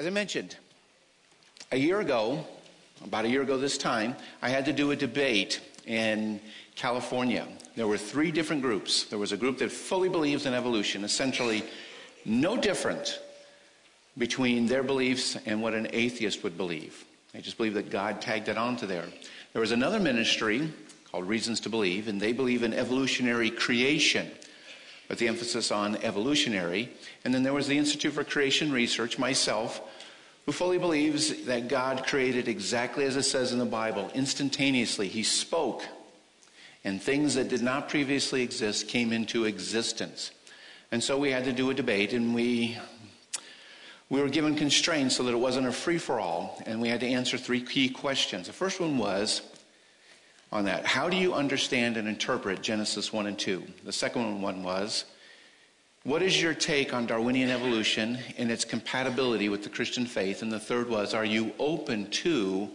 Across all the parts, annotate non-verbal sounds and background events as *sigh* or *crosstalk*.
As I mentioned, a year ago, about a year ago this time, I had to do a debate in California. There were three different groups. There was a group that fully believes in evolution, essentially no different between their beliefs and what an atheist would believe. They just believe that God tagged it onto there. There was another ministry called Reasons to Believe, and they believe in evolutionary creation, with the emphasis on evolutionary. And then there was the Institute for Creation Research, myself, who fully believes that God created exactly as it says in the Bible, instantaneously. He spoke, and things that did not previously exist came into existence. And so we had to do a debate, and we we were given constraints so that it wasn't a free for all, and we had to answer three key questions. The first one was on that how do you understand and interpret Genesis 1 and 2? The second one was what is your take on Darwinian evolution and its compatibility with the Christian faith? And the third was are you open to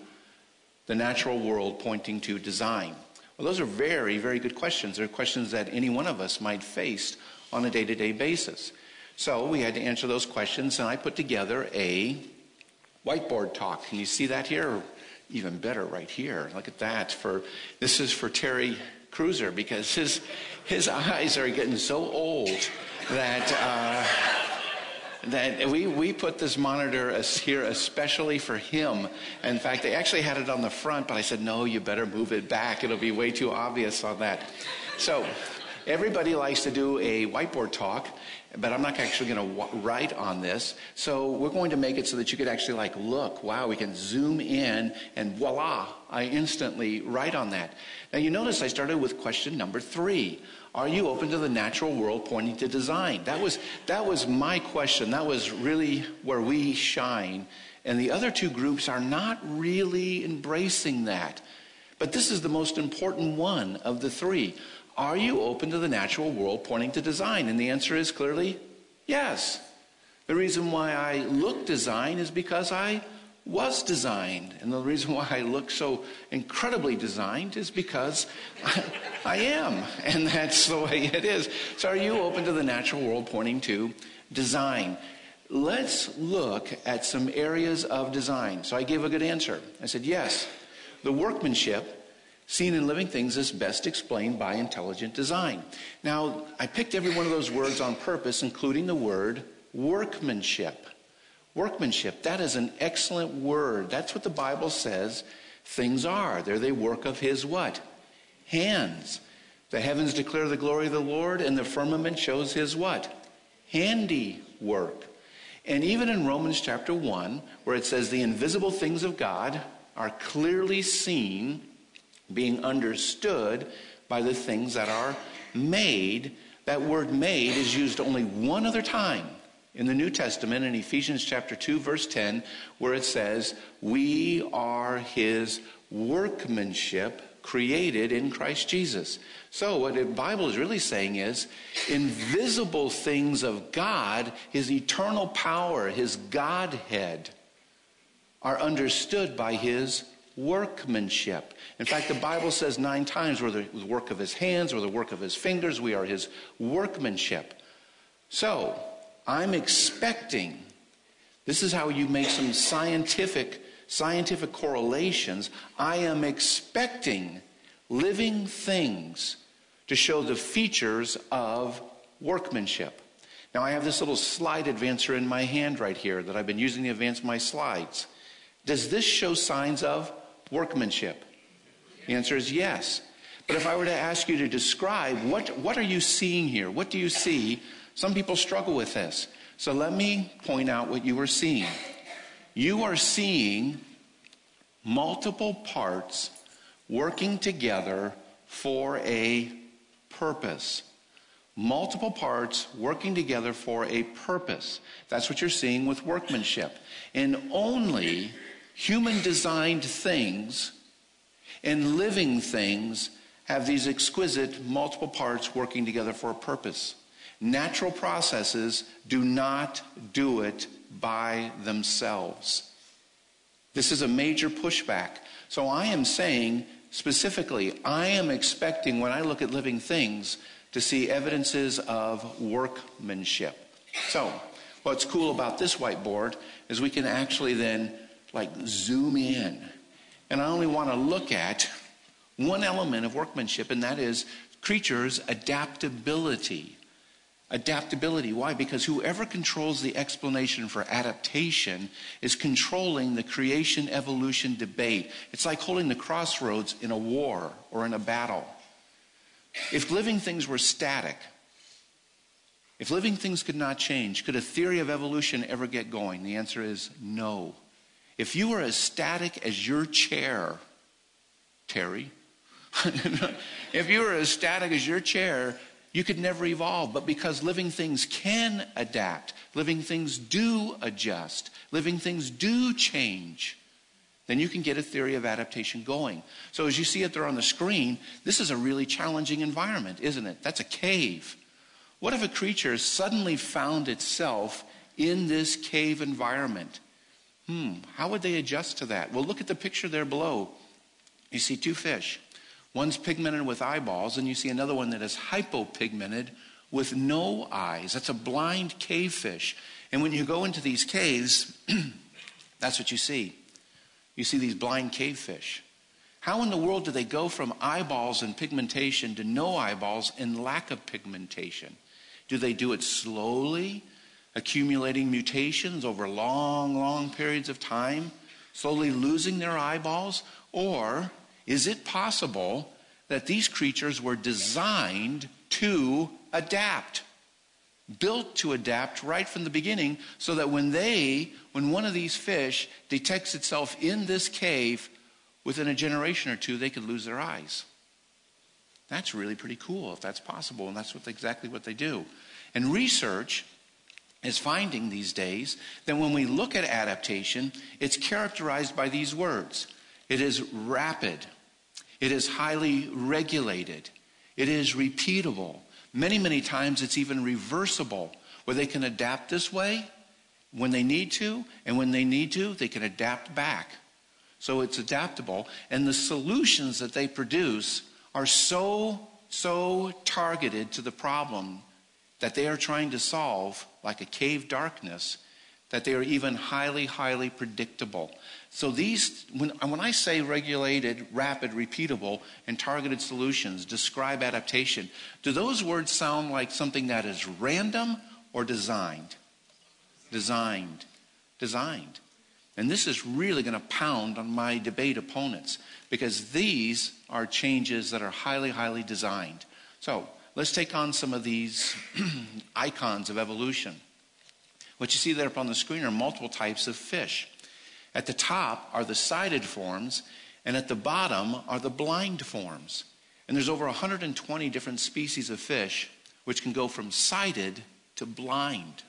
the natural world pointing to design? Well, those are very, very good questions. They're questions that any one of us might face on a day to day basis. So we had to answer those questions, and I put together a whiteboard talk. Can you see that here? Even better, right here. Look at that. For this is for Terry Cruiser because his his eyes are getting so old that. Uh, that we, we put this monitor here especially for him. In fact, they actually had it on the front, but I said, no, you better move it back. It'll be way too obvious on that. So everybody likes to do a whiteboard talk, but I'm not actually going to write on this. So we're going to make it so that you could actually like look, wow, we can zoom in and voila, I instantly write on that. Now you notice I started with question number three. Are you open to the natural world pointing to design? That was, that was my question. That was really where we shine. And the other two groups are not really embracing that. But this is the most important one of the three. Are you open to the natural world pointing to design? And the answer is clearly yes. The reason why I look design is because I was designed. And the reason why I look so incredibly designed is because I, *laughs* I, am. And that's the way it is. So, are you open to the natural world pointing to design? Let's look at some areas of design. So, I gave a good answer. I said, yes, the workmanship seen in living things is best explained by intelligent design. Now, I picked every one of those words on purpose, including the word workmanship. Workmanship, that is an excellent word. That's what the Bible says things are. They're the work of his what? Hands. The heavens declare the glory of the Lord, and the firmament shows his what? Handiwork. And even in Romans chapter 1, where it says the invisible things of God are clearly seen being understood by the things that are made. That word made is used only one other time in the New Testament in Ephesians chapter 2 verse 10 where it says we are his workmanship created in Christ Jesus. So what the Bible is really saying is invisible things of God, his eternal power, his godhead are understood by his workmanship. In fact, the Bible says nine times we're the work of his hands or the work of his fingers. We are his workmanship. So, I'm expecting, this is how you make some scientific, scientific correlations. I am expecting living things to show the features of workmanship. Now, I have this little slide advancer in my hand right here that I've been using to advance my slides. Does this show signs of workmanship? The answer is yes. But if I were to ask you to describe what, what are you seeing here? What do you see? Some people struggle with this. So let me point out what you are seeing. You are seeing multiple parts working together for a purpose. Multiple parts working together for a purpose. That's what you're seeing with workmanship. And only human designed things and living things have these exquisite multiple parts working together for a purpose. Natural processes do not do it by themselves. This is a major pushback. So I am saying specifically, I am expecting when I look at living things to see evidences of workmanship. So What's cool about this whiteboard is we can actually then like zoom in. And I only want to look at one element of workmanship, and that is creatures' adaptability. Adaptability. Why? Because whoever controls the explanation for adaptation is controlling the creation evolution debate. It's like holding the crossroads in a war or in a battle. If living things were static, if living things could not change, could a theory of evolution ever get going? The answer is no. If you were as static as your chair, Terry, *laughs* if you were as static as your chair, you could never evolve. But because living things can adapt, living things do adjust, living things do change, then you can get a theory of adaptation going. So as you see it there on the screen, this is a really challenging environment, isn't it? That's a cave. What if a creature suddenly found itself in this cave environment? Hmm, how would they adjust to that? Well, look at the picture there below. You see two fish. One's pigmented with eyeballs, and you see another one that is hypopigmented with no eyes. That's a blind cave fish. And when you go into these caves, *clears throat* that's what you see. You see these blind cave fish. How in the world do they go from eyeballs and pigmentation to no eyeballs and lack of pigmentation? Do they do it slowly? Accumulating mutations over long, long periods of time, slowly losing their eyeballs? Or is it possible that these creatures were designed to adapt? Built to adapt right from the beginning so that when they, when one of these fish detects itself in this cave, within a generation or two, they could lose their eyes. That's really pretty cool if that's possible, and that's what, exactly what they do. And research is finding these days that when we look at adaptation, it's characterized by these words it is rapid, it is highly regulated, it is repeatable. Many, many times it's even reversible, where they can adapt this way when they need to, and when they need to, they can adapt back. So it's adaptable, and the solutions that they produce are so, so targeted to the problem that they are trying to solve, like a cave darkness, that they are even highly, highly predictable. So these, when, when I say regulated, rapid, repeatable, and targeted solutions describe adaptation, do those words sound like something that is random or designed? Designed. Designed. And this is really going to pound on my debate opponents because these are changes that are highly, highly designed. So Let's take on some of these *clears throat* icons of evolution. What you see there up on the screen are multiple types of fish. At the top are the sighted forms, and at the bottom are the blind forms. And there's over 120 different species of fish which can go from sighted to blind.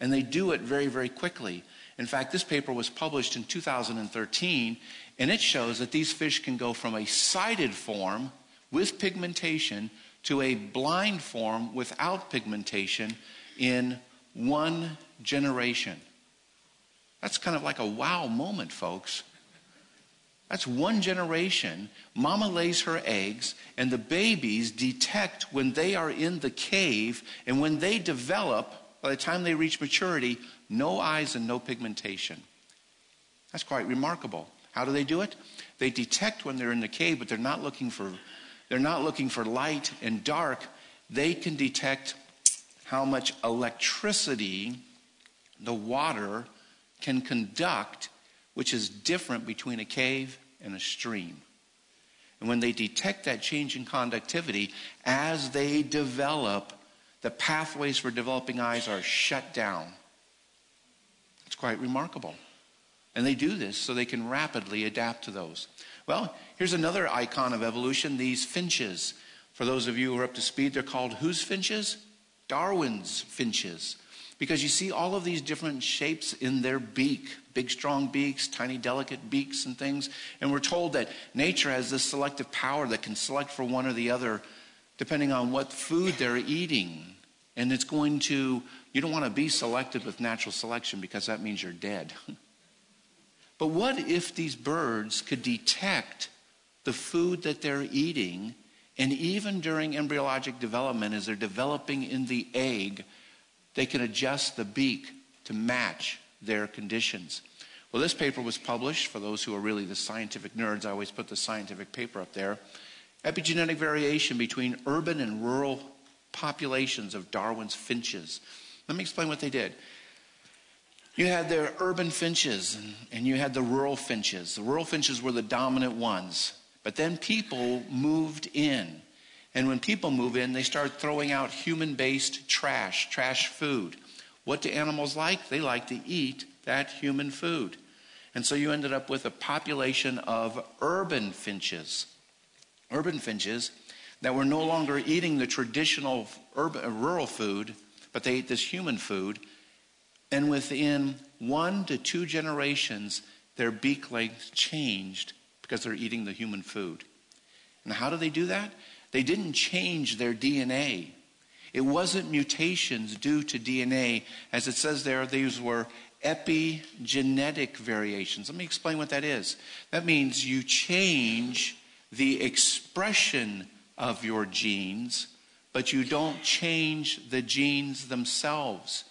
And they do it very, very quickly. In fact, this paper was published in 2013, and it shows that these fish can go from a sighted form with pigmentation to a blind form without pigmentation in one generation. That's kind of like a wow moment, folks. That's one generation. Mama lays her eggs, and the babies detect when they are in the cave, and when they develop, by the time they reach maturity, no eyes and no pigmentation. That's quite remarkable. How do they do it? They detect when they're in the cave, but they're not looking for they're not looking for light and dark. They can detect how much electricity the water can conduct, which is different between a cave and a stream. And when they detect that change in conductivity, as they develop, the pathways for developing eyes are shut down. It's quite remarkable. And they do this so they can rapidly adapt to those. Well, here's another icon of evolution these finches. For those of you who are up to speed, they're called whose finches? Darwin's finches. Because you see all of these different shapes in their beak big, strong beaks, tiny, delicate beaks, and things. And we're told that nature has this selective power that can select for one or the other depending on what food they're eating. And it's going to, you don't want to be selected with natural selection because that means you're dead. *laughs* But what if these birds could detect the food that they're eating, and even during embryologic development, as they're developing in the egg, they can adjust the beak to match their conditions. Well, this paper was published, for those who are really the scientific nerds, I always put the scientific paper up there. Epigenetic variation between urban and rural populations of Darwin's finches. Let me explain what they did. You had the urban finches and, and, you had the rural finches. The rural finches were the dominant ones. But then people moved in. And when people move in, they start throwing out human based trash, trash food. What do animals like? They like to eat that human food. And so you ended up with a population of urban finches. Urban finches that were no longer eating the traditional urban, uh, rural food, but they ate this human food. And within one to two generations, their beak length changed because they're eating the human food. And how do they do that? They didn't change their DNA. It wasn't mutations due to DNA. As it says there, these were epigenetic variations. Let me explain what that is. That means you change the expression of your genes, but you don't change the genes themselves.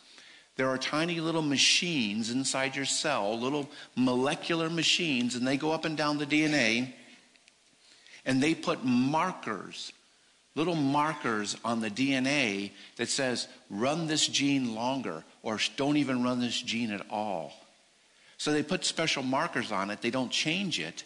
There are tiny little machines inside your cell, little molecular machines, and they go up and down the DNA and they put markers, little markers on the DNA that says, run this gene longer or don't even run this gene at all. So they put special markers on it. They don't change it,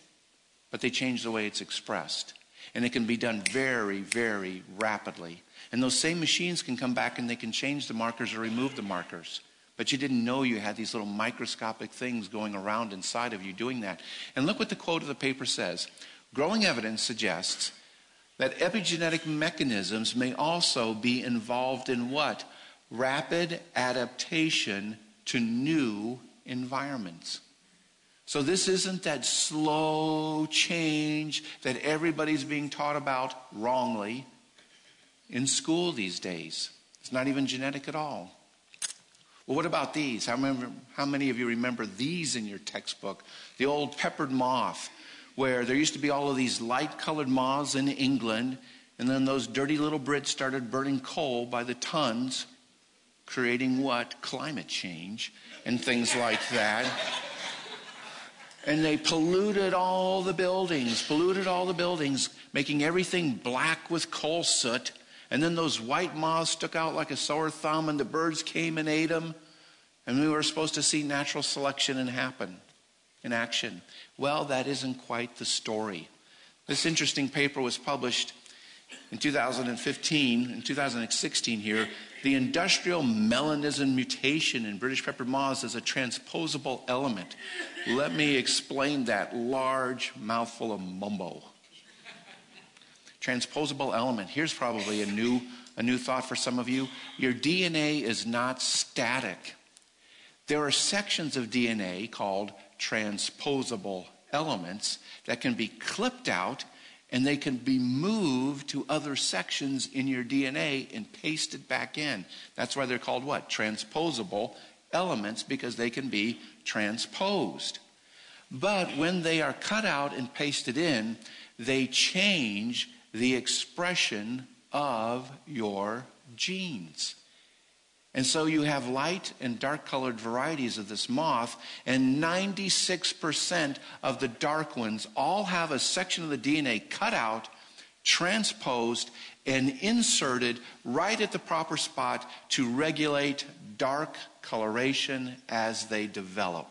but they change the way it's expressed. And it can be done very, very rapidly. And those same machines can come back and they can change the markers or remove the markers. But you didn't know you had these little microscopic things going around inside of you doing that. And look what the quote of the paper says Growing evidence suggests that epigenetic mechanisms may also be involved in what? Rapid adaptation to new environments. So, this isn't that slow change that everybody's being taught about wrongly in school these days. It's not even genetic at all. Well, what about these? How, remember, how many of you remember these in your textbook? The old peppered moth where there used to be all of these light colored moths in England, and then those dirty little Brits started burning coal by the tons, creating what? Climate change and things like that. and they polluted all the buildings, polluted all the buildings, making everything black with coal soot. And then those white moths stuck out like a sore thumb, and the birds came and ate them. And we were supposed to see natural selection and happen in action. Well, that isn't quite the story. This interesting paper was published in 2015, in 2016 here, the industrial melanism mutation in British pepper moths is a transposable element. Let me explain that large mouthful of mumbo. Transposable element. Here's probably a new, a new thought for some of you. Your DNA is not static. There are sections of DNA called transposable elements that can be clipped out and they can be moved to other sections in your DNA and pasted back in. That's why they're called what? Transposable elements because they can be transposed. But when they are cut out and pasted in, they change the expression of your genes. And so you have light and dark colored varieties of this moth, and 96% of the dark ones all have a section of the DNA cut out, transposed, and inserted right at the proper spot to regulate dark coloration as they develop.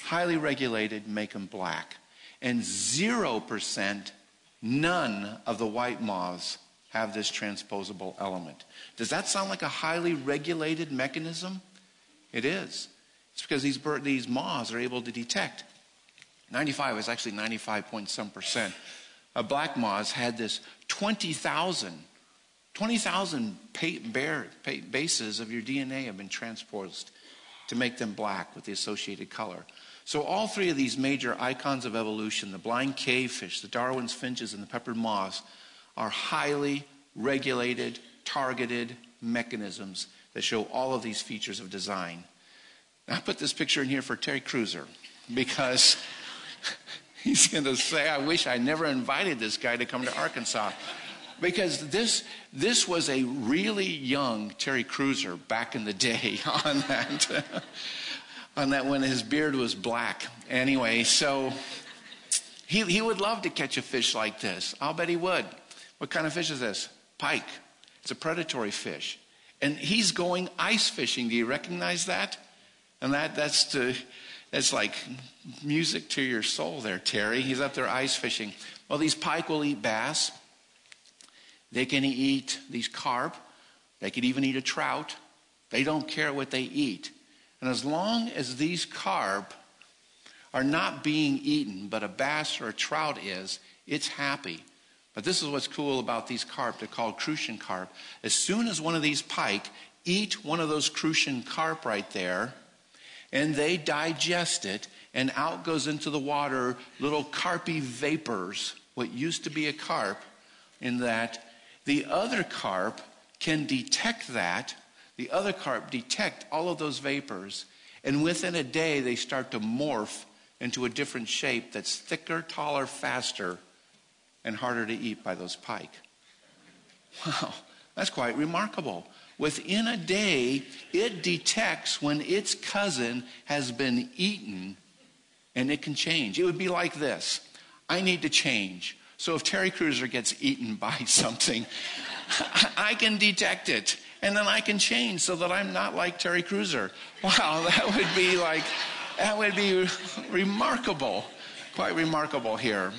Highly regulated, make them black. And 0%, none of the white moths have this transposable element. Does that sound like a highly regulated mechanism? It is. It's because these, bird, these moths are able to detect. 95 is actually 95 point some percent. A black moths had this 20,000 20,000 bases of your DNA have been transposed to make them black with the associated color. So, all three of these major icons of evolution the blind cavefish, the Darwin's finches, and the peppered moths are highly regulated, targeted mechanisms that show all of these features of design. Now, I put this picture in here for Terry Cruiser because *laughs* he's going to say, I wish I never invited this guy to come to Arkansas. because this this was a really young Terry Cruiser back in the day *laughs* on that *laughs* on that when his beard was black. Anyway, so he he would love to catch a fish like this. I'll bet he would. What kind of fish is this? Pike. It's a predatory fish. And he's going ice fishing. Do you recognize that? And that that's to that's like music to your soul there, Terry. He's up there ice fishing. Well, these pike will eat bass. They can eat these carp. They could even eat a trout. They don't care what they eat. And as long as these carp are not being eaten, but a bass or a trout is, it's happy. But this is what's cool about these carp. They're called crucian carp. As soon as one of these pike eat one of those crucian carp right there, and they digest it, and out goes into the water little carpy vapors, what used to be a carp, in that the other carp can detect that. The other carp detect all of those vapors, and within a day they start to morph into a different shape that's thicker, taller, faster, and harder to eat by those pike. Wow, that's quite remarkable. Within a day, it detects when its cousin has been eaten and it can change. It would be like this I need to change. So if Terry Cruiser gets eaten by *laughs* something, *laughs* I can detect it and then I can change so that I'm not like Terry Cruiser. Wow, *laughs* that would be like, that would be remarkable. Quite remarkable here.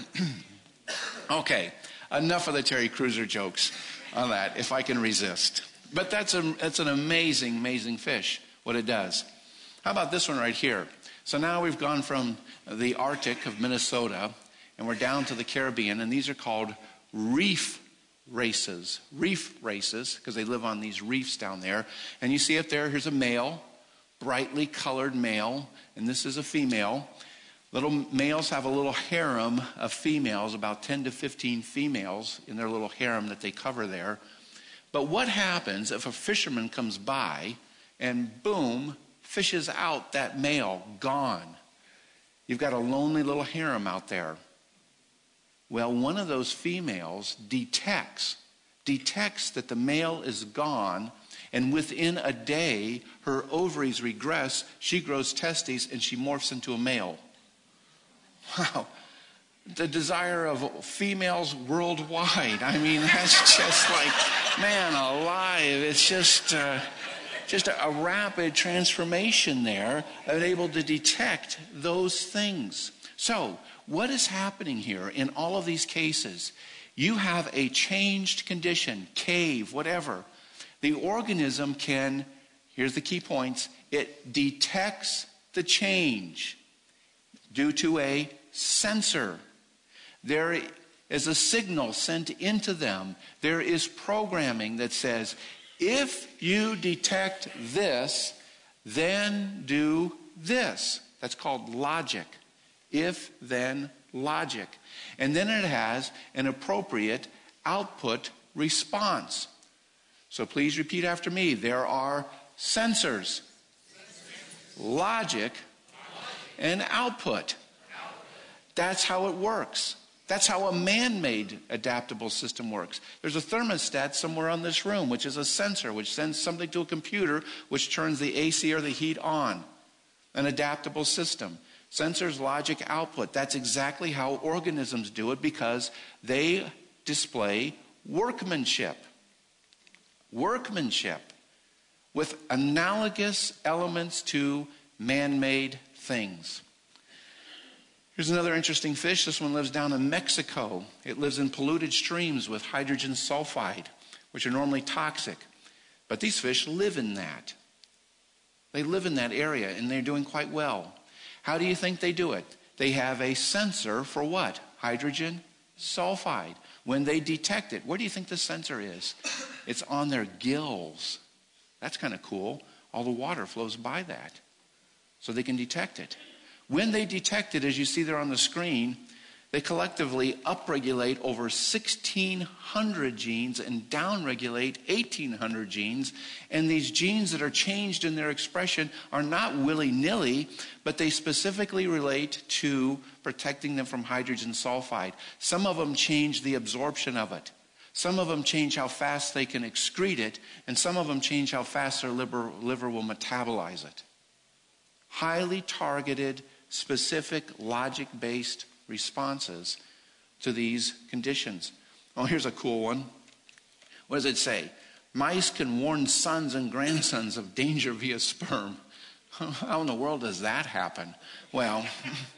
*clears throat* okay, enough of the Terry Cruiser jokes on that, if I can resist. But that's, a, that's an amazing, amazing fish, what it does. How about this one right here? So now we've gone from the Arctic of Minnesota and we're down to the Caribbean, and these are called reef wrasses. Reef wrasses, because they live on these reefs down there. And you see up there, here's a male, brightly colored male, and this is a female. Little males have a little harem of females, about 10 to 15 females in their little harem that they cover there. But what happens if a fisherman comes by and boom, fishes out that male, gone? You've got a lonely little harem out there. Well, one of those females detects detects that the male is gone and within a day her ovaries regress, she grows testes and she morphs into a male. Wow. The desire of females worldwide. I mean, *laughs* that's just like, man alive. It's just, uh, just a, rapid transformation there able to detect those things. So, what is happening here in all of these cases? You have a changed condition, cave, whatever. The organism can, here's the key points, it detects the change due to a sensor. There is a signal sent into them. There is programming that says, if you detect this, then do this. That's called logic if then logic. And then it has an appropriate output response. So please repeat after me. There are sensors, logic, and output. That's how it works. That's how a man made adaptable system works. There's a thermostat somewhere on this room, which is a sensor, which sends something to a computer, which turns the AC or the heat on. An adaptable system. Sensors, logic, output. That's exactly how organisms do it because they display workmanship. Workmanship with analogous elements to man made things. Here's another interesting fish. This one lives down in Mexico. It lives in polluted streams with hydrogen sulfide, which are normally toxic. But these fish live in that. They live in that area and they're doing quite well. How do you think they do it? They have a sensor for what? Hydrogen sulfide. When they detect it, where do you think the sensor is? It's on their gills. That's kind of cool. All the water flows by that. So they can detect it. When they detect it, as you see there on the screen, they collectively upregulate over 1,600 genes and downregulate 1,800 genes. And these genes that are changed in their expression are not willy nilly, but they specifically relate to protecting them from hydrogen sulfide. Some of them change the absorption of it. Some of them change how fast they can excrete it, and some of them change how fast their liver, liver will metabolize it. Highly targeted, specific, logic based responses to these conditions. Oh, here's a cool one. What does it say? Mice can warn sons and grandsons of danger via sperm. *laughs* How in the world does that happen? Well,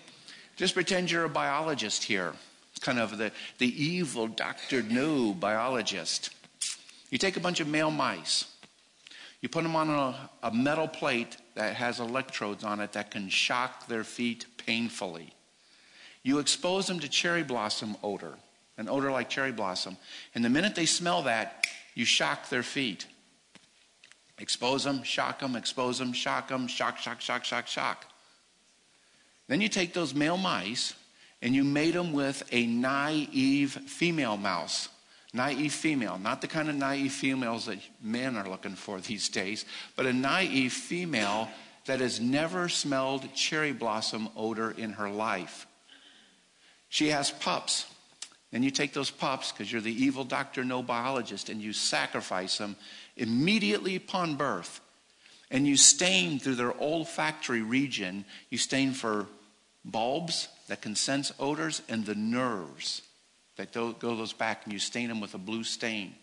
*laughs* just pretend you're a biologist here kind of the, the evil Dr. No biologist. You take a bunch of male mice, you put them on a, a metal plate that has electrodes on it that can shock their feet painfully. You expose them to cherry blossom odor, an odor like cherry blossom, and the minute they smell that, you shock their feet. Expose them, shock them, expose them, shock them, shock, shock, shock, shock, shock. Then you take those male mice and you mate them with a naive female mouse. Naive female, not the kind of naive females that men are looking for *laughs* these days, but a naive female that has never smelled cherry blossom odor in her life. She has pups. And you take those pups, because you're the evil doctor, no biologist, and you sacrifice them immediately upon birth. And you stain through their olfactory region, you stain for bulbs, that can sense odors and the nerves that go those back and you stain them with a blue stain.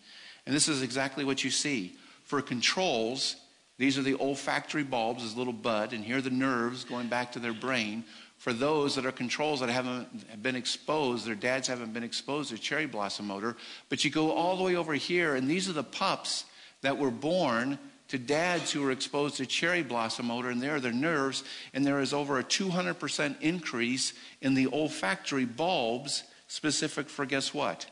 And this is exactly what you see. For controls, these are the olfactory bulbs, this little bud, and here are the nerves going back to their brain. For those that are controls that haven't been exposed, their dads haven't been exposed to cherry blossom odor, but you go all the way over here, and these are the pups that were born to dads who were exposed to cherry blossom odor, and there are their nerves, and there is over a 200% increase in the olfactory bulbs specific for guess what?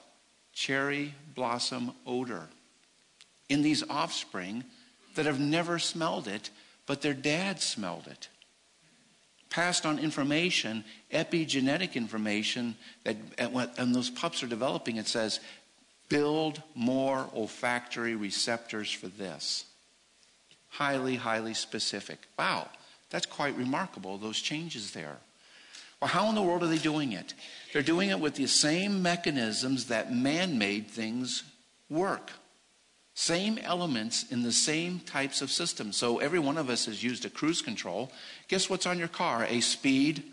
Cherry blossom odor. In these offspring that have never smelled it, but their dad smelled it. Passed on information, epigenetic information, that and those pups are developing, it says, build more olfactory receptors for this highly, highly specific. Wow, that's quite remarkable, those changes there. Well, how in the world are they doing it? They're doing it with the same mechanisms that man made things work. Same elements in the same types of systems. So every one of us has used a cruise control. Guess what's on your car? A speed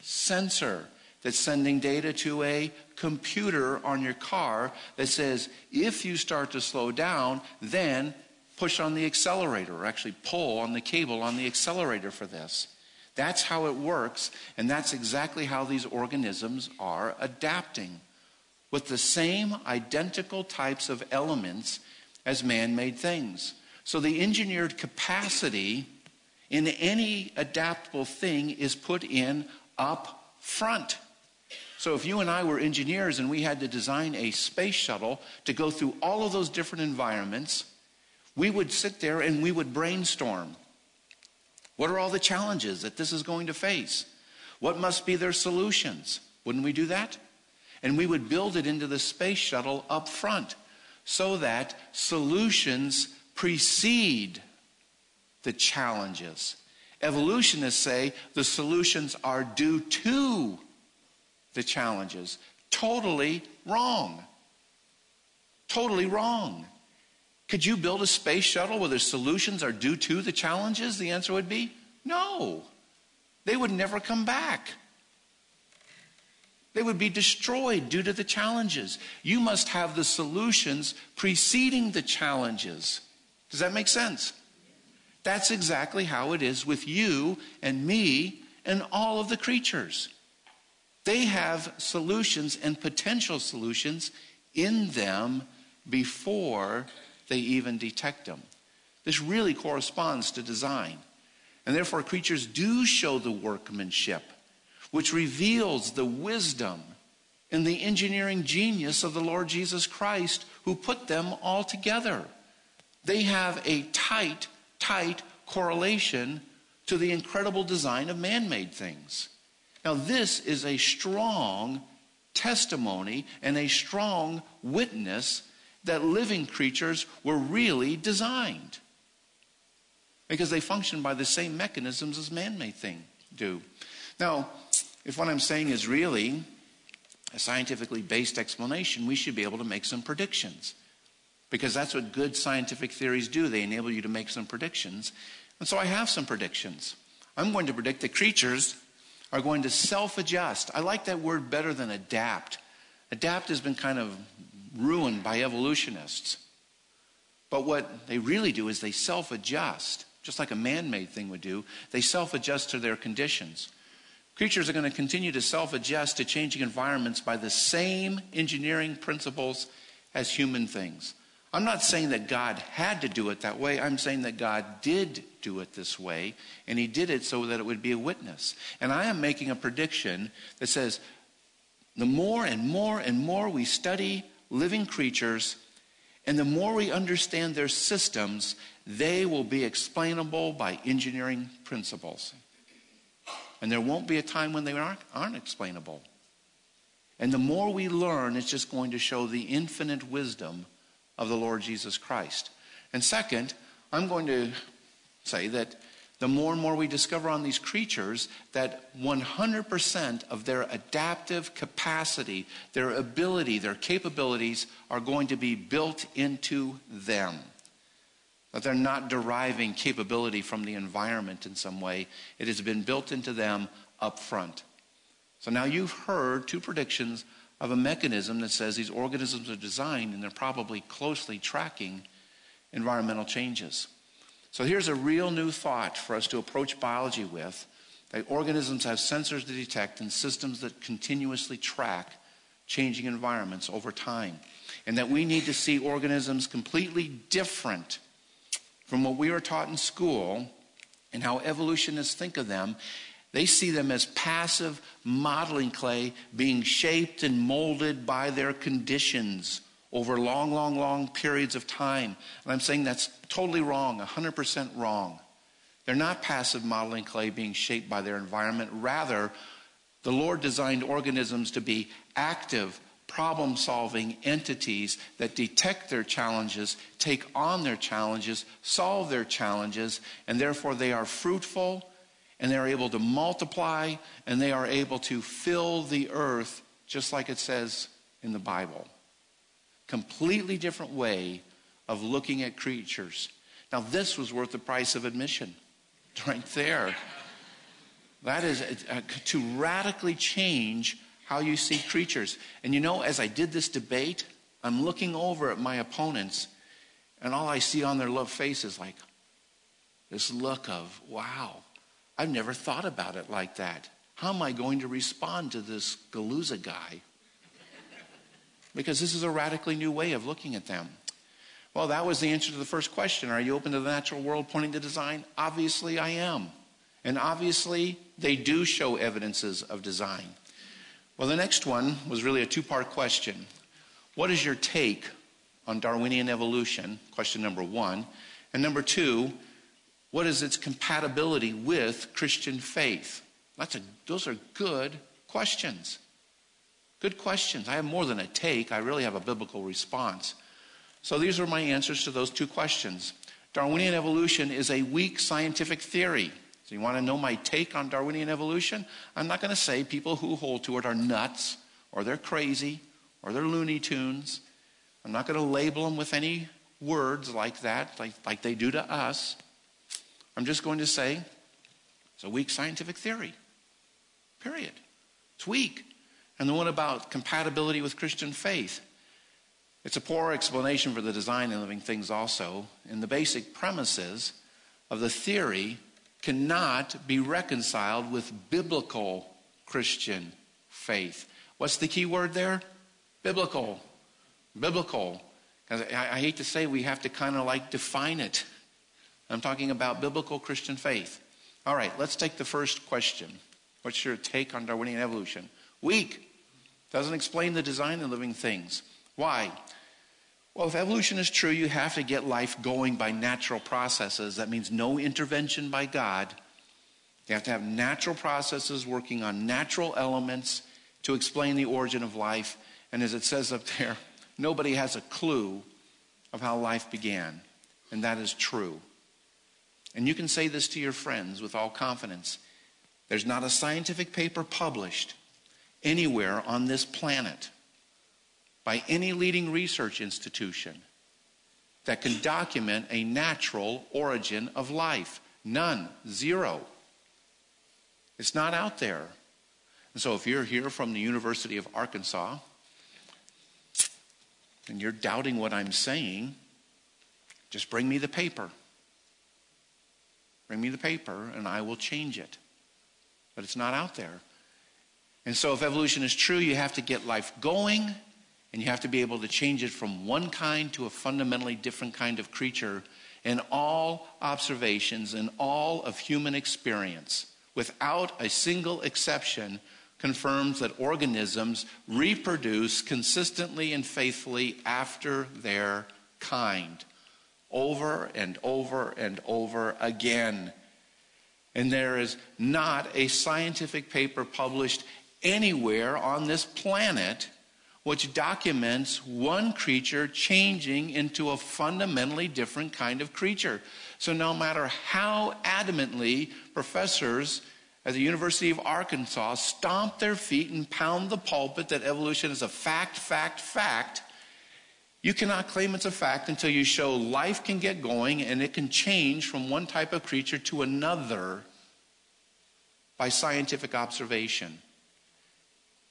sensor that's sending data to a computer on your car that says if you start to slow down, then push on the accelerator, or actually pull on the cable on the accelerator for this. That's how it works, and that's exactly how these organisms are adapting with the same identical types of elements as man made things. So the engineered capacity in any adaptable thing is put in up front. So if you and I were engineers and we had to design a space shuttle to go through all of those different environments, we would sit there and we would brainstorm. What are all the challenges that this is going to face? What must be their solutions? Wouldn't we do that? And we would build it into the space shuttle up front so that solutions precede the challenges. Evolutionists say the solutions are due to the challenges. Totally wrong. Totally wrong. Could you build a space shuttle where the solutions are due to the challenges? The answer would be no. They would never come back. They would be destroyed due to the challenges. You must have the solutions preceding the challenges. Does that make sense? That's exactly how it is with you and me and all of the creatures. They have solutions and potential solutions in them before they even detect them. This really corresponds to design. And therefore, creatures do show the workmanship, which reveals the wisdom and the engineering genius of the Lord Jesus Christ who put them all together. They have a tight, tight correlation to the incredible design of man made things. Now, this is a strong testimony and a strong witness that living creatures were really designed because they function by the same mechanisms as man-made things do. Now, if what I'm saying is really a scientifically based explanation, we should be able to make some predictions. Because that's what good scientific theories do. They enable you to make some predictions. And so I have some predictions. I'm going to predict that creatures are going to self adjust. I like that word better than adapt. Adapt has been kind of ruined by evolutionists. But what they really do is they self adjust, just like a man made thing would do. They self adjust to their conditions. Creatures are going to continue to self adjust to changing environments by the same engineering principles as human things. I'm not saying that God had to do it that way. I'm saying that God did do it this way, and He did it so that it would be a witness. And I am making a prediction that says the more and more and more we study living creatures, and the more we understand their systems, they will be explainable by engineering principles. And there won't be a time when they aren't, aren't explainable. And the more we learn, it's just going to show the infinite wisdom of the Lord Jesus Christ. And second, I'm going to say that the more and more we discover on these creatures that 100% of their adaptive capacity, their ability, their capabilities are going to be built into them. That they're not deriving capability from the environment in some way. It has been built into them up front. So now you've heard two predictions of a mechanism that says these organisms are designed and they're probably closely tracking environmental changes. So here's a real new thought for us to approach biology with that organisms have sensors to detect and systems that continuously track changing environments over time. And that we need to see organisms completely different from what we were taught in school and how evolutionists think of them they see them as passive modeling clay being shaped and molded by their conditions over long, long, long periods of time. And I'm saying that's totally wrong, 100% wrong. They're not passive modeling clay being shaped by their environment. Rather, the Lord designed organisms to be active, problem solving entities that detect their challenges, take on their challenges, solve their challenges, and therefore they are fruitful and they are able to multiply and they are able to fill the earth just like it says in the Bible. Completely different way of looking at creatures. Now, this was worth the price of admission, *laughs* right there. That is uh, to radically change how you see creatures. And you know, as I did this debate, I'm looking over at my opponents, and all I see on their love faces like this look of, wow, I've never thought about it like that. How am I going to respond to this Guliuzza guy? Because this is a radically new way of looking at them. Well, that was the answer to the first question. Are you open to the natural world pointing to design? Obviously, I am. And obviously, they do show evidences of design. Well, the next one was really a two part question. What is your take on Darwinian evolution? Question number one. And number two, what is its compatibility with Christian faith? That's a, those are good questions. Good questions. I have more than a take, I really have a biblical response. So these are my answers to those two questions. Darwinian evolution is a weak scientific theory. So you want to know my take on Darwinian evolution? I'm not going to say people who hold to it are nuts or they're crazy or they're Looney Tunes. I'm not going to label them with any words like that, like, like they do to us. I'm just going to say it's a weak scientific theory. Period. It's weak. And the one about compatibility with Christian faith. It's a poor explanation for the design of living things, also. And the basic premises of the theory cannot be reconciled with biblical Christian faith. What's the key word there? Biblical. Biblical. I, I hate to say we have to kind of like define it. I'm talking about biblical Christian faith. All right, let's take the first question. What's your take on Darwinian evolution? Weak. Doesn't explain the design of living things. Why? Well, if evolution is true, you have to get life going by natural processes. That means no intervention by God. You have to have natural processes working on natural elements to explain the origin of life. And as it says up there, nobody has a clue of how life began. And that is true. And you can say this to your friends with all confidence. There's not a scientific paper published anywhere on this planet by any leading research institution that can document a natural origin of life. None. Zero. It's not out there. And so if you're here from the University of Arkansas and you're doubting what I'm saying, just bring me the paper. Bring me the paper and I will change it. But it's not out there. And so if evolution is true, you have to get life going and you have to be able to change it from one kind to a fundamentally different kind of creature in all observations and all of human experience without a single exception confirms that organisms reproduce consistently and faithfully after their kind over and over and over again. And there is not a scientific paper published anywhere on this planet which documents one creature changing into a fundamentally different kind of creature. So, no matter how adamantly professors at the University of Arkansas stomp their feet and pound the pulpit that evolution is a fact, fact, fact, you cannot claim it's a fact until you show life can get going and it can change from one type of creature to another by scientific observation.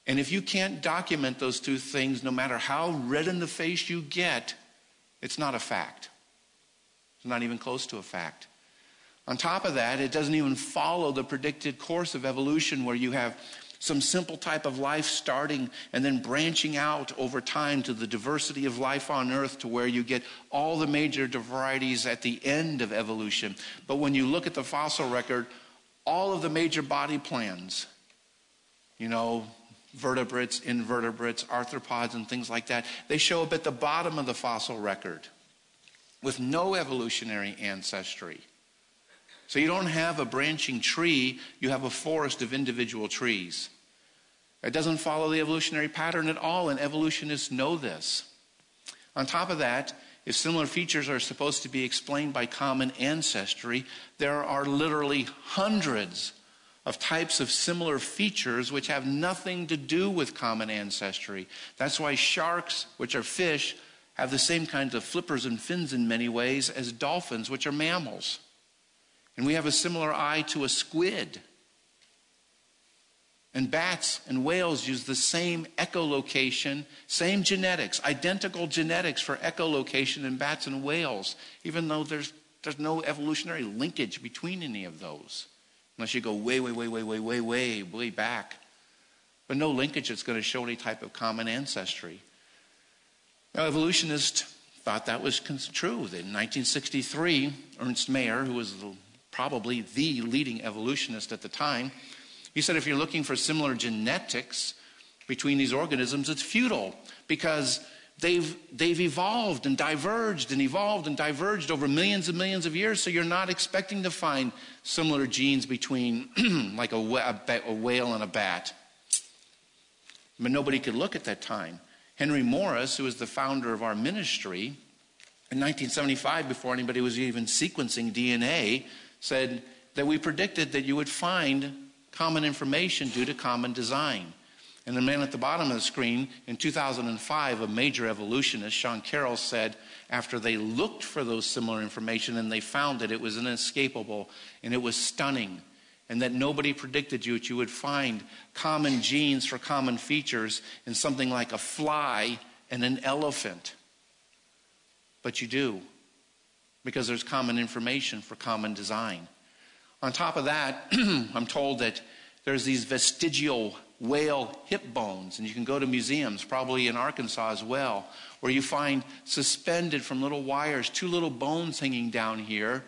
And if you can't document those two things, no matter how red in the face you get, it's not a fact. It's not even close to a fact. On top of that, it doesn't even follow the predicted course of evolution where you have some simple type of life starting and then branching out over time to the diversity of life on earth to where you get all the major varieties at the end of evolution. But when you look at the fossil record, all of the major body plans, you know, vertebrates, invertebrates, arthropods, and things like that, they show up at the bottom of the fossil record with no evolutionary ancestry. So you don't have a branching tree, you have a forest of individual trees. It doesn't follow the evolutionary pattern at all, and evolutionists know this. On top of that, if similar features are supposed to be explained by common ancestry, there are literally hundreds of types of similar features which have nothing to do with common ancestry. That's why sharks, which are fish, have the same kinds of flippers and fins in many ways as dolphins, which are mammals. And we have a similar eye to a squid. And bats and whales use the same echolocation, same genetics, identical genetics for echolocation in bats and whales, even though there's, there's no evolutionary linkage between any of those. Unless you go way, way, way, way, way, way, way, way back. But no linkage that's going to show any type of common ancestry. Now, evolutionists thought that was true. In 1963, Ernst Mayr, who was the probably the leading evolutionist at the time, he said if you're looking for similar genetics between these organisms, it's futile because they've, they've evolved and diverged and evolved and diverged over millions and millions of years. So you're not expecting to find similar genes between *clears throat* like a, a, a whale and a bat. But nobody could look at that time. Henry Morris, who was the founder of our ministry, in 1975, before anybody was even sequencing DNA, said that we predicted that you would find common information due to common design. And the man at the bottom of the screen, in 2005, a major evolutionist, Sean Carroll, said after they looked for those similar information and they found it, it was inescapable and it was stunning, and that nobody predicted you that you would find common genes for common features in something like a fly and an elephant. But you do because there's common information for common design. On top of that, *clears throat* I'm told that there's these vestigial whale hip bones, and you can go to museums, probably in Arkansas as well, where you find suspended from little wires two little bones hanging down here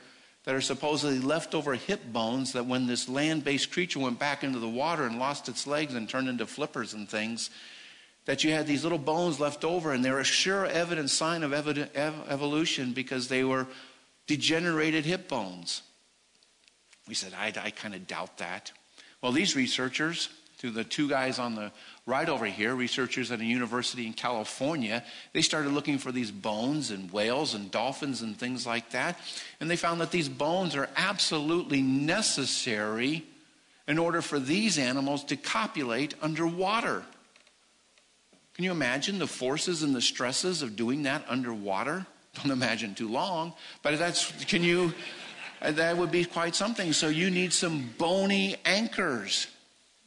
that are supposedly leftover hip bones that when this land based creature went back into the water and lost its legs and turned into flippers and things, that you had these little bones left over, and they're a sure evidence sign of evolution because they were degenerated hip bones. We said, I, I kind of doubt that. Well, these researchers, to the two guys on the right over here, researchers at a university in California, they started looking for these bones and whales and dolphins and things like that. And they found that these bones are absolutely necessary in order for these animals to copulate underwater. Can you imagine the forces and the stresses of doing that underwater? Don't imagine too long, but that's, can you, that would be quite something. So you need some bony anchors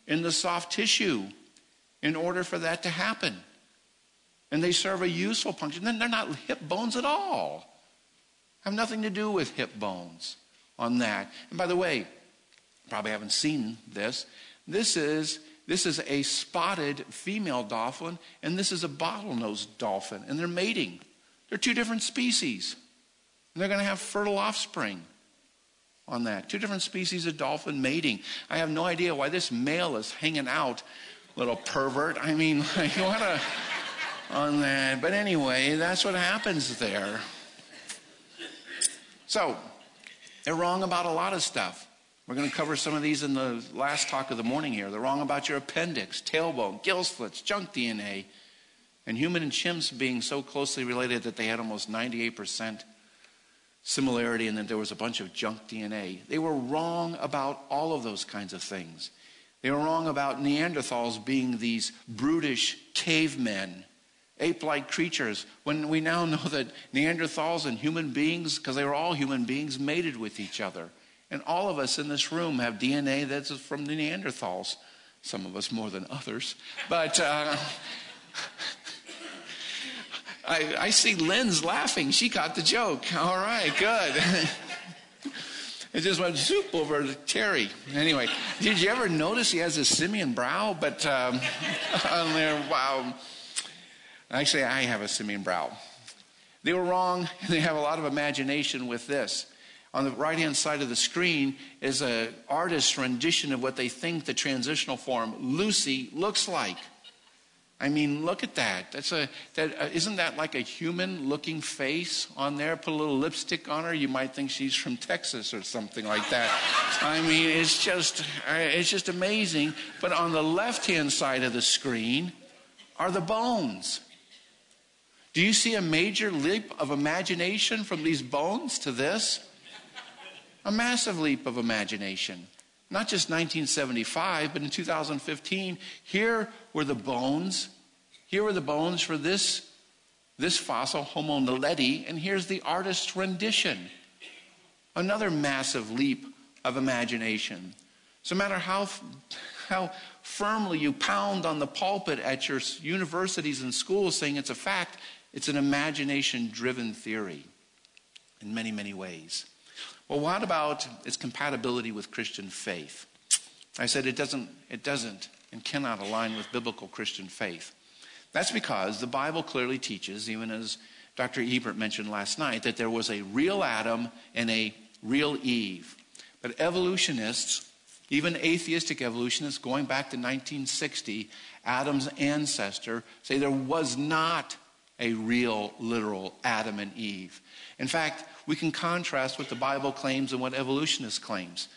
in the soft tissue in order for that to happen. And they serve a useful function. Then they're not hip bones at all. Have nothing to do with hip bones on that. And by the way, probably haven't seen this. This is this is a spotted female dolphin, and this is a bottlenose dolphin, and they're mating. They're two different species. And they're going to have fertile offspring on that. Two different species of dolphin mating. I have no idea why this male is hanging out, little pervert. I mean, *laughs* like, what a, on that. But anyway, that's what happens there. So, they're wrong about a lot of stuff. We're going to cover some of these in the last talk of the morning here. They're wrong about your appendix, tailbone, gill slits, junk DNA, and human and chimps being so closely related that they had almost 98% similarity and that there was a bunch of junk DNA. They were wrong about all of those kinds of things. They were wrong about Neanderthals being these brutish cavemen ape like creatures when we now *laughs* know that Neanderthals and human beings, because they were all human beings, mated with each other. And all of us in this room have DNA that's from the Neanderthals. Some of us more than others. But uh, *laughs* I, I see Lynn's laughing. She caught the joke. All right, good. *laughs* It just went soup over to Terry. Anyway, did you ever notice he has a simian brow? But um, *laughs* on there, wow. Actually, I have a simian brow. They were wrong, *laughs* they have a lot of imagination with this. On the right hand side of the screen is an artist's rendition of what they think the transitional form Lucy looks like. I mean, look at that. That's a that uh, isn't that like a human looking face on there? Put a little lipstick on her, you might think she's from Texas or something like that. *laughs* I mean, it's just uh, it's just amazing. But on the left hand side of the screen are the bones. Do you see a major leap of imagination from these bones to this? A massive leap of imagination. Not just 1975, but in 2015, here were the bones. Here were the bones for this, this fossil, Homo naledi, and here's the artist's rendition. Another massive leap of imagination. So, no matter how, how firmly you pound on the pulpit at your universities and schools saying it's a fact, it's an imagination driven theory in many, many ways. Well, what about its compatibility with Christian faith? I said it doesn't, it doesn't and cannot align with biblical Christian faith. That's because the Bible clearly teaches, even as Dr. Hebert mentioned last night, that there was a real Adam and a real Eve. But evolutionists, even atheistic evolutionists going back to 1960, Adam's ancestor, say there was not a real, literal Adam and Eve. In fact, we can contrast what the Bible claims and what evolutionists claims.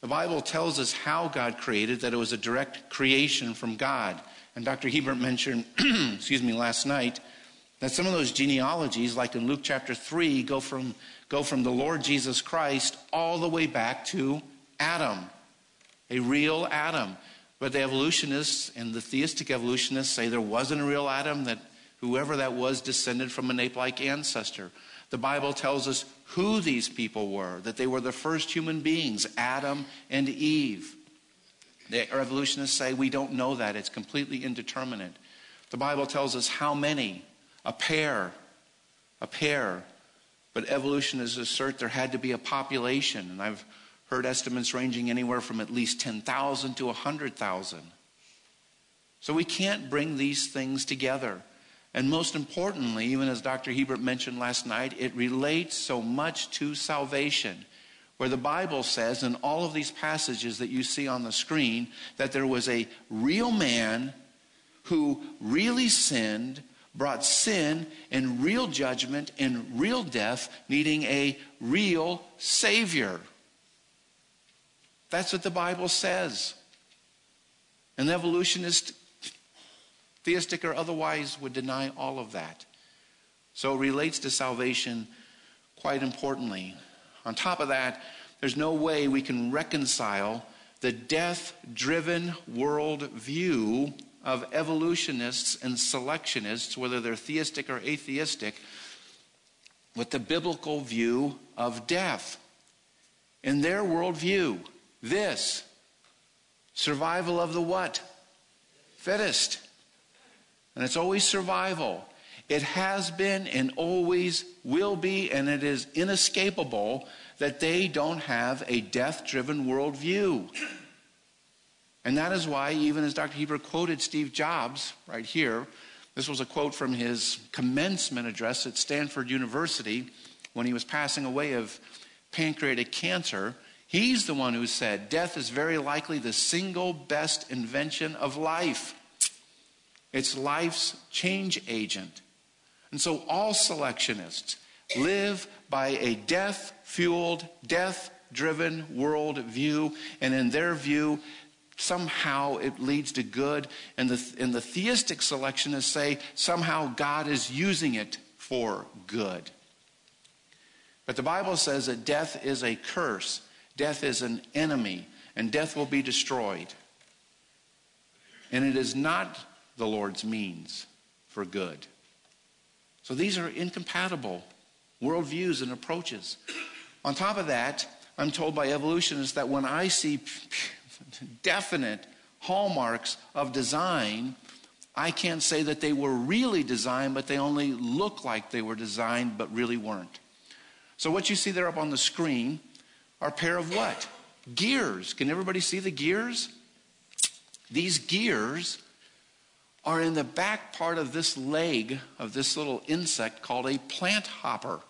The Bible tells us how God created, that it was a direct creation from God. And Dr. Hebert mentioned, *clears throat* excuse me, last night, that some of those genealogies, like in Luke chapter 3, go from, go from the Lord Jesus Christ all the way back to Adam, a real Adam. But the evolutionists and the theistic evolutionists say there wasn't a real Adam, that Whoever that was descended from an ape like ancestor. The Bible tells us who these people were, that they were the first human beings, Adam and Eve. The evolutionists say we don't know that, it's completely indeterminate. The Bible tells us how many, a pair, a pair. But evolutionists assert there had to be a population, and I've heard estimates ranging anywhere from at least 10,000 to 100,000. So we can't bring these things together. And most importantly, even as Dr. Hebert mentioned last night, it relates so much to salvation. Where the Bible says in all of these passages that you see on the screen that there was a real man who really sinned, brought sin and real judgment and real death, needing a real Savior. That's what the Bible says. An evolutionist theistic or otherwise, would deny all of that. So it relates to salvation quite importantly. On top of that, there's no way we can reconcile the death driven world view of evolutionists and selectionists, whether they're theistic or atheistic, with the biblical view of death. In their worldview, this survival of the what? Fittest. And it's always survival. It has been and always will be, and it is inescapable that they don't have a death driven worldview. And that is why, even as Dr. Hebert quoted Steve Jobs right here, this was a quote from his commencement address at Stanford University when he was passing away of pancreatic cancer. He's the one who said, Death is very likely the single best invention of life. It's life's change agent. And so all selectionists live by a death fueled, death driven world view. And in their view, somehow it leads to good. And the, and the theistic selectionists say somehow God is using it for good. But the Bible says that death is a curse, death is an enemy, and death will be destroyed. And it is not the Lord's means for good. So these are incompatible worldviews and approaches. On top of that, I'm told by evolutionists that when I see definite hallmarks of design, I can't say that they were really designed, but they only look like they were designed, but really weren't. So what you see there up on the screen are a pair of what? Gears. Can everybody see the gears? These gears are in the back part of this leg of this little insect called a plant hopper,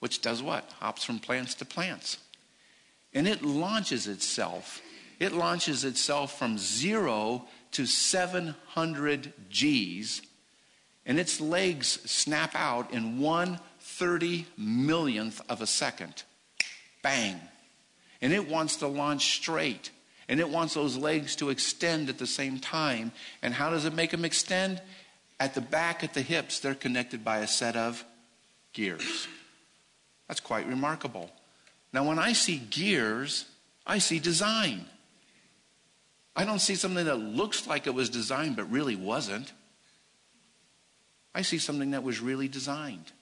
which does what? Hops from plants to plants. And it launches itself. It launches itself from zero to 700 G's, and its legs snap out in one thirty millionth of a second. Bang. And it wants to launch straight. And it wants those legs to extend at the same time. And how does it make them extend? At the back, at the hips, they're connected by a set of gears. That's quite remarkable. Now, when I see gears, I see design. I don't see something that looks like it was designed but really wasn't. I see something that was really designed.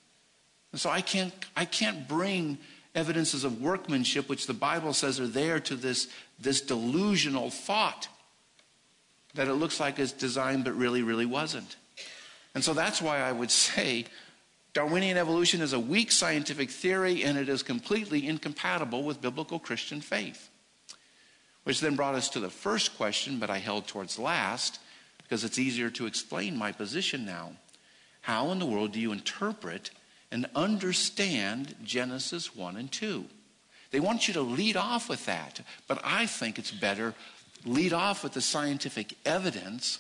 And so I can't, I can't bring evidences of workmanship, which the Bible says are there, to this, this delusional thought that it looks like it's designed but really, really wasn't. And so that's why I would *laughs* say Darwinian evolution is a weak scientific theory and it is completely incompatible with biblical Christian faith. Which then brought us to the first question, but I held towards last because it's easier to explain my position now. How in the world do you interpret and understand Genesis 1 and 2. They want you to lead off with that, but I think it's better lead off with the scientific evidence.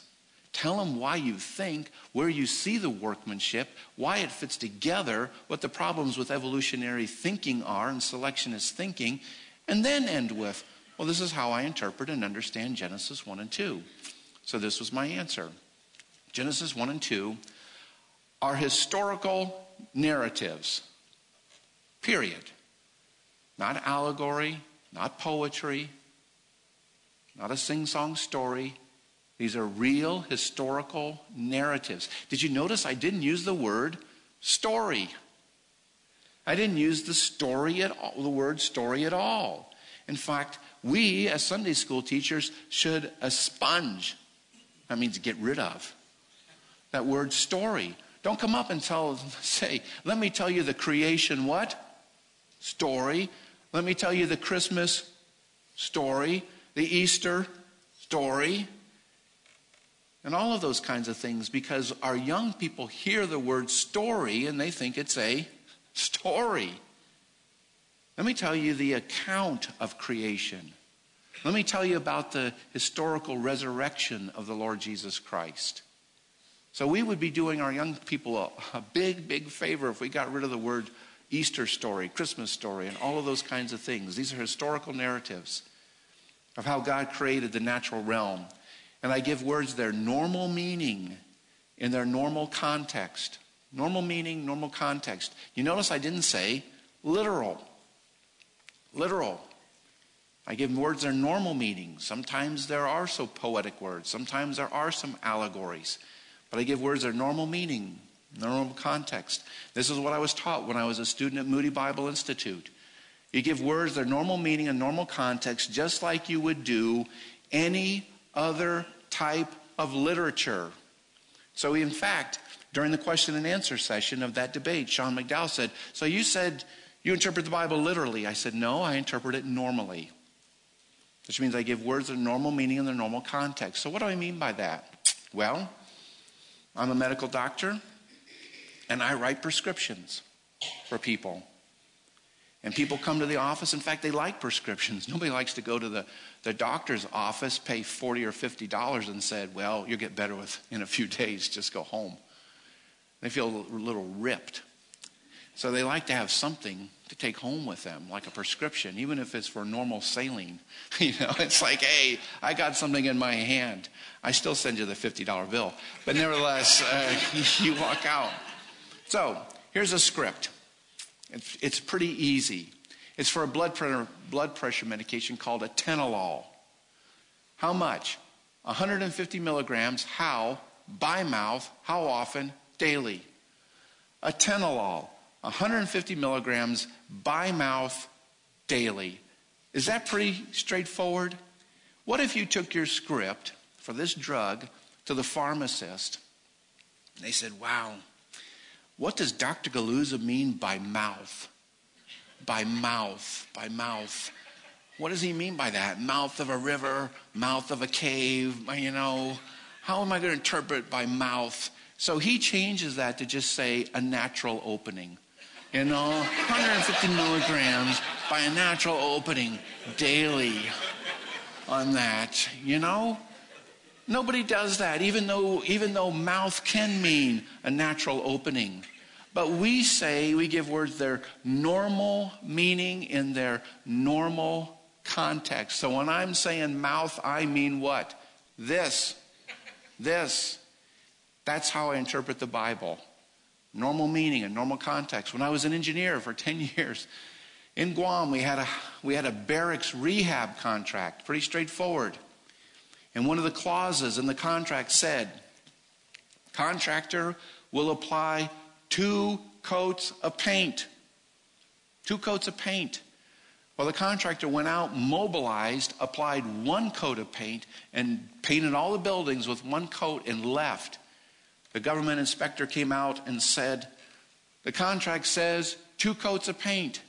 Tell them why you think, where you see the workmanship, why it fits together, what the problems with evolutionary thinking are and selectionist thinking, and then end with, well, this is how I interpret and understand Genesis 1 and 2. So this was my answer. Genesis 1 and 2 are historical narratives. Period. Not allegory, not poetry, not a sing song story. These are real historical narratives. Did you notice I didn't use the word story? I didn't use the story at all, the word story at all. In fact, we as Sunday school teachers should expunge. That means get rid of. That word story. Don't come up and tell, say, let me tell you the creation what? Story. Let me tell you the Christmas story, the Easter story, and all of those kinds of things because our young people hear the word story and they think it's a story. Let me tell you the account of creation. Let me tell you about the historical resurrection of the Lord Jesus Christ. So we would be doing our young people a, a, big, big favor if we got rid of the word Easter story, Christmas story, and all of those kinds of things. These are historical narratives of how God created the natural realm. And I give words their normal meaning in their normal context. Normal meaning, normal context. You notice I didn't say literal. Literal. I give words their normal meaning. Sometimes there are some poetic words. Sometimes there are some allegories. But I give words their normal meaning, normal context. This is what I was taught when I was a student at Moody Bible Institute. You give words their normal meaning and normal context, just like you would do any other type of literature. So, in fact, during the question and answer session of that debate, Sean McDowell said, So you said you interpret the Bible literally. I said, No, I interpret it normally, which means I give words their normal meaning in their normal context. So, what do I mean by that? Well, I'm a medical doctor and I write prescriptions for people. And people come to the office. In fact, they like prescriptions. *laughs* Nobody likes to go to the, the doctor's office, pay 40 or $50 and said, well, you'll get better with, in a few *laughs* days, just go home. They feel a little ripped. So they like to have something to take home with them, like a prescription, even if it's for normal saline. *laughs* You know, it's like, hey, I got something in my hand. I still send you the $50 bill. But nevertheless, uh, *laughs* you walk out. So here's a script. It's, it's pretty easy. It's for a blood pressure, blood pressure medication called atenolol. How much? 150 milligrams. How? By mouth. How often? Daily. Atenolol. 150 milligrams by mouth daily. Is that pretty straightforward? What if you took your script for this drug to the pharmacist? They said, Wow, what does Dr. Guliuzza mean by mouth? By mouth, by mouth. What does he mean by that? Mouth of a river, mouth of a cave, you know. How am I going to interpret by mouth? So he changes that to just say a natural opening. You know, 150 milligrams by a natural opening daily on that. You know? Nobody does that, even though, even though mouth can mean a natural opening. But we say, we give words their normal meaning in their normal context. So when I'm saying mouth, I mean what? This. This. That's how I interpret the Bible. Normal meaning and normal context. When I was an engineer for *laughs* 10 years, in Guam, we had a, we had a barracks rehab contract, pretty straightforward. And one of the clauses in the contract said, contractor will apply two coats of paint. Two coats of paint. Well, the contractor went out, mobilized, applied one coat of paint, and painted all the buildings with one coat and left. The government inspector came out and said, The contract says two coats of paint.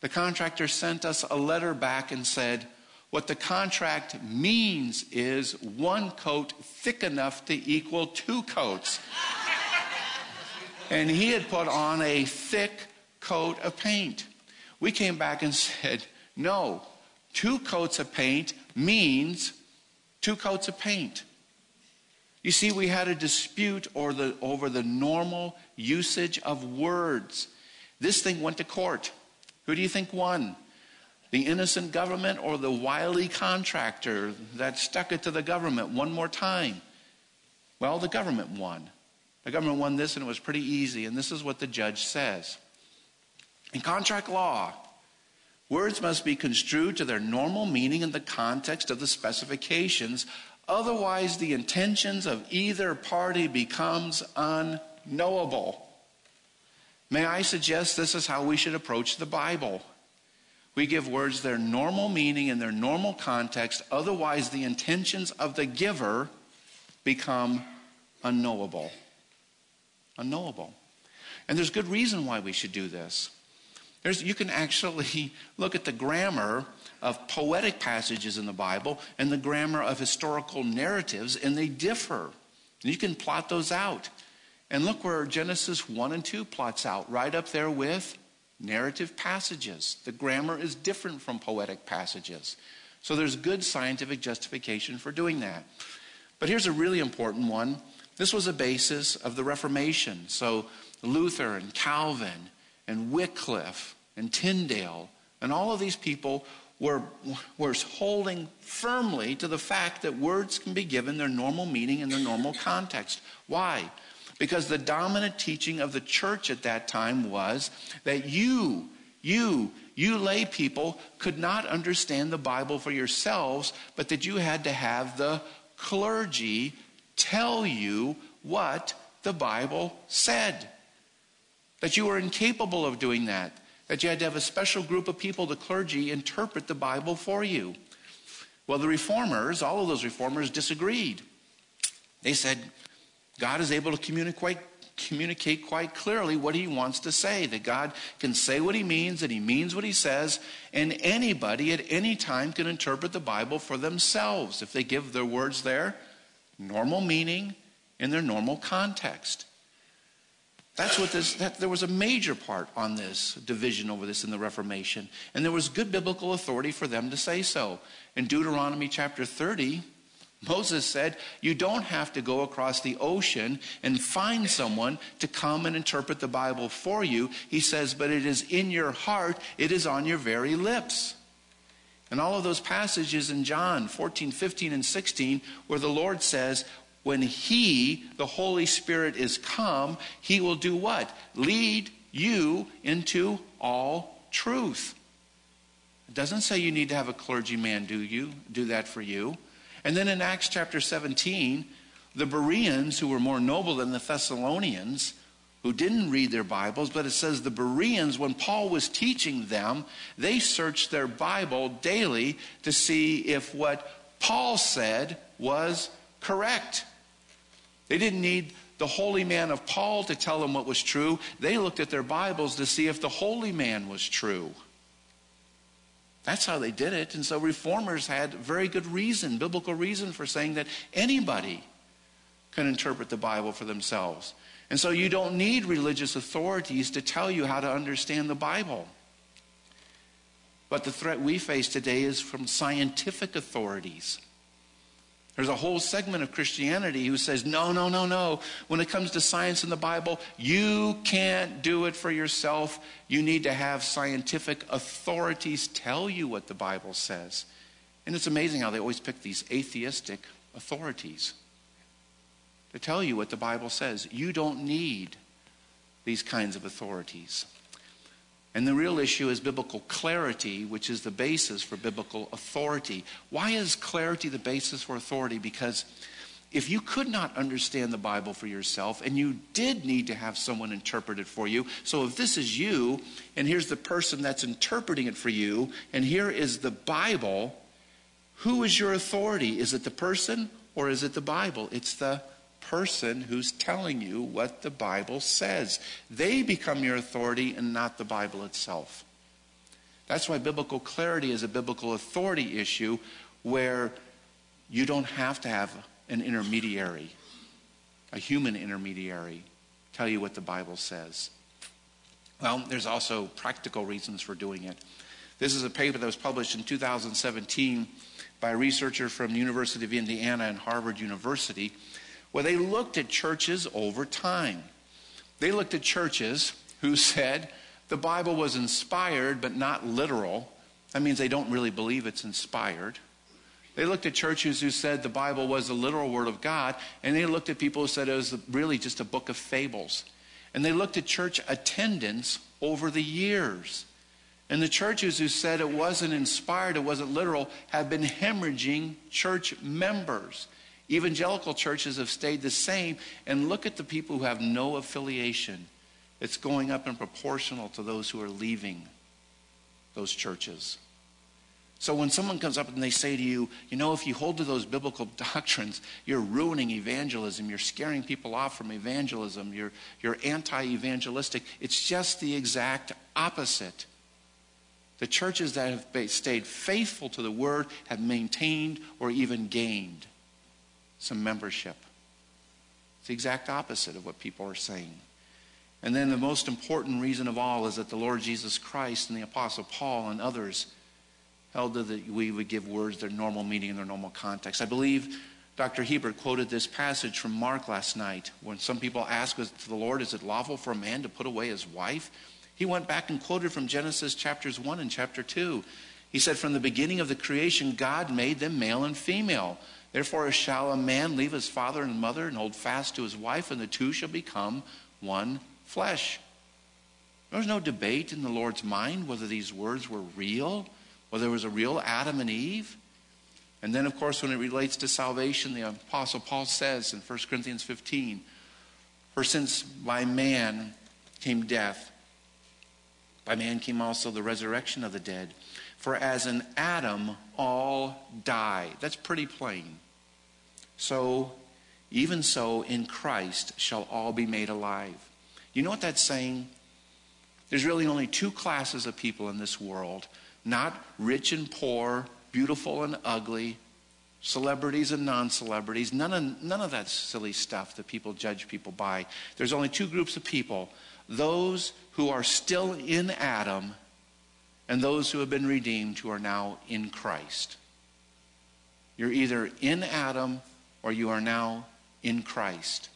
The contractor sent us a letter back and said, what the contract means is one coat thick enough to equal two coats. and he had put on a thick coat of paint. We came back and said, no, two coats of paint means two coats of paint. You see, we had a dispute over the, over the normal usage of words. This thing went to court. Who do you think won? the innocent government or the wily contractor that stuck it to the government one more time? Well, the government won. The government won this, and it was pretty easy. And this is what the judge says In contract law, words must be construed to their normal meaning in the context of the specifications. Otherwise, the intentions of either party becomes unknowable. May I suggest this is how we should approach the Bible? We give words their normal meaning in their normal context, otherwise, the intentions of the giver become unknowable. Unknowable. And there's good reason why we should do this. There's, you can actually *laughs* look at the grammar of poetic passages in the Bible and the grammar of historical narratives, and they differ. You can plot those out. And look where Genesis 1 and 2 plots out, right up there with narrative passages. The grammar is different from poetic passages. So there's good scientific justification for doing that. But here's a really important one. This was a basis of the Reformation. So Luther and Calvin and Wycliffe and Tyndale and all of these people were, were holding firmly to the fact that words can be given their normal meaning in their normal context. Why? Because the dominant teaching of the church at that time was that you, you, you lay people could not understand the Bible for yourselves, but that you had to have the clergy tell you what the Bible said. That you were incapable of doing that. That you had to have a special group of people, the clergy, interpret the Bible for you. Well, the reformers, all of those reformers, disagreed. They said, God is able to communicate, communicate quite clearly what he wants to say, that God can say what he means, that he means what he says, and anybody at any time can interpret the Bible for themselves if they give their words their normal meaning in their normal context. That's what this, that, there was a major part on this division over this in the Reformation. And there was good biblical authority for them to say so. In Deuteronomy chapter 30, Moses said, You don't have to go across the ocean and find someone to come and interpret the Bible for you. He says, But it is in your heart, it is on your very lips. And all of those passages in John 14, 15, and 16, where the Lord says, when He, the Holy Spirit, is come, He will do what? Lead you into all truth. It doesn't say you need to have a clergyman do you do that for you. And then in Acts chapter 17, the Bereans, who were more noble than the Thessalonians, who didn't read their Bibles, but it says the Bereans, when Paul was teaching them, they searched their Bible daily to see if what Paul said was correct. They didn't need the holy man of Paul to tell them what was true. They looked at their Bibles to see if the holy man was true. That's how they did it. And so reformers had very good reason, biblical reason for saying that anybody can interpret the Bible for themselves. And so you don't need religious authorities to tell you how to understand the Bible. But the threat we face today is from scientific authorities. There's a whole segment of Christianity who says, no, no, no, no. When it comes to science and the Bible, you can't do it for yourself. You need to have scientific authorities tell you what the Bible says. And it's amazing how they always pick these atheistic authorities to tell you what the Bible says. You don't need these kinds of authorities. And the real issue is biblical clarity, which is the basis for biblical authority. Why is clarity the basis for authority? Because if you could not understand the Bible for yourself and you did need to have someone interpret it for you, so if this is you and here's the person that's interpreting it for you and here is the Bible, who is your authority? Is it the person or is it the Bible? It's the person who's telling you what the Bible says. They become your authority and not the Bible itself. That's why biblical clarity is a biblical authority issue where you don't have to have an intermediary, a human intermediary, tell you what the Bible says. Well, there's also practical reasons for doing it. This is a paper that was published in 2017 by a researcher from the University of Indiana and Harvard University well, they looked at churches over time. They looked at churches who *laughs* said the Bible was inspired but not literal. That means they don't really believe it's inspired. They looked at churches who said the Bible was the literal word of God, and they looked at people who said it was really just a book of fables. And they looked at church attendance over the years. And the churches who said it wasn't inspired, it wasn't literal, have been hemorrhaging church members. Evangelical churches have stayed the same, and look at the people who have no affiliation. It's going up in proportional to those who are leaving those churches. So when someone comes up and they say to you, you know, if you hold to those biblical *laughs* doctrines, you're ruining evangelism, you're scaring people off from evangelism, you're, you're anti evangelistic, it's just the exact opposite. The churches that have stayed faithful to the word have maintained or even gained some membership. It's the exact opposite of what people are saying. And then the most important reason of all is that the Lord Jesus Christ and the Apostle Paul and others held that we would give words their normal meaning in their normal context. I believe Dr. Hebert quoted this passage from Mark last night when some people asked to the Lord, Is it lawful for a man to put away his wife? He went back and quoted from Genesis chapters 1 and chapter 2. He said, From the beginning of the creation, God made them male and female. Therefore, shall a man leave his father and mother and hold fast to his wife, and the two shall become one flesh. There was no debate in the Lord's mind whether these words were real, whether there was a real Adam and Eve. And then, of course, when it relates to salvation, the Apostle Paul says in 1 Corinthians 15, For since by man came death, by man came also the resurrection of the dead. For as in Adam all die. That's pretty plain. So, even so, in Christ shall all be made alive. You know what that's saying? There's really only two classes of people in this world not rich and poor, beautiful and ugly, celebrities and non celebrities. None of, none of that silly stuff that people judge people by. There's only two groups of people those who are still in Adam and those who have been redeemed who are now in Christ. You're either in Adam or you are now in Christ.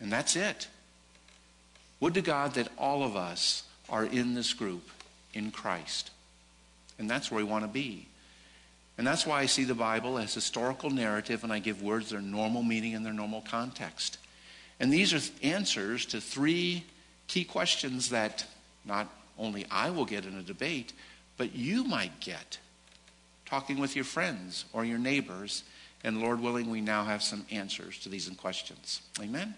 And that's it. Would to God that all of us are in this group in Christ. And that's where we want to be. And that's why I see the Bible as historical narrative and I give words their normal meaning in their normal context. And these are answers to three key questions that not only I will get in a debate, but you might get talking with your friends or your neighbors. And Lord willing, we now have some answers to these questions. Amen?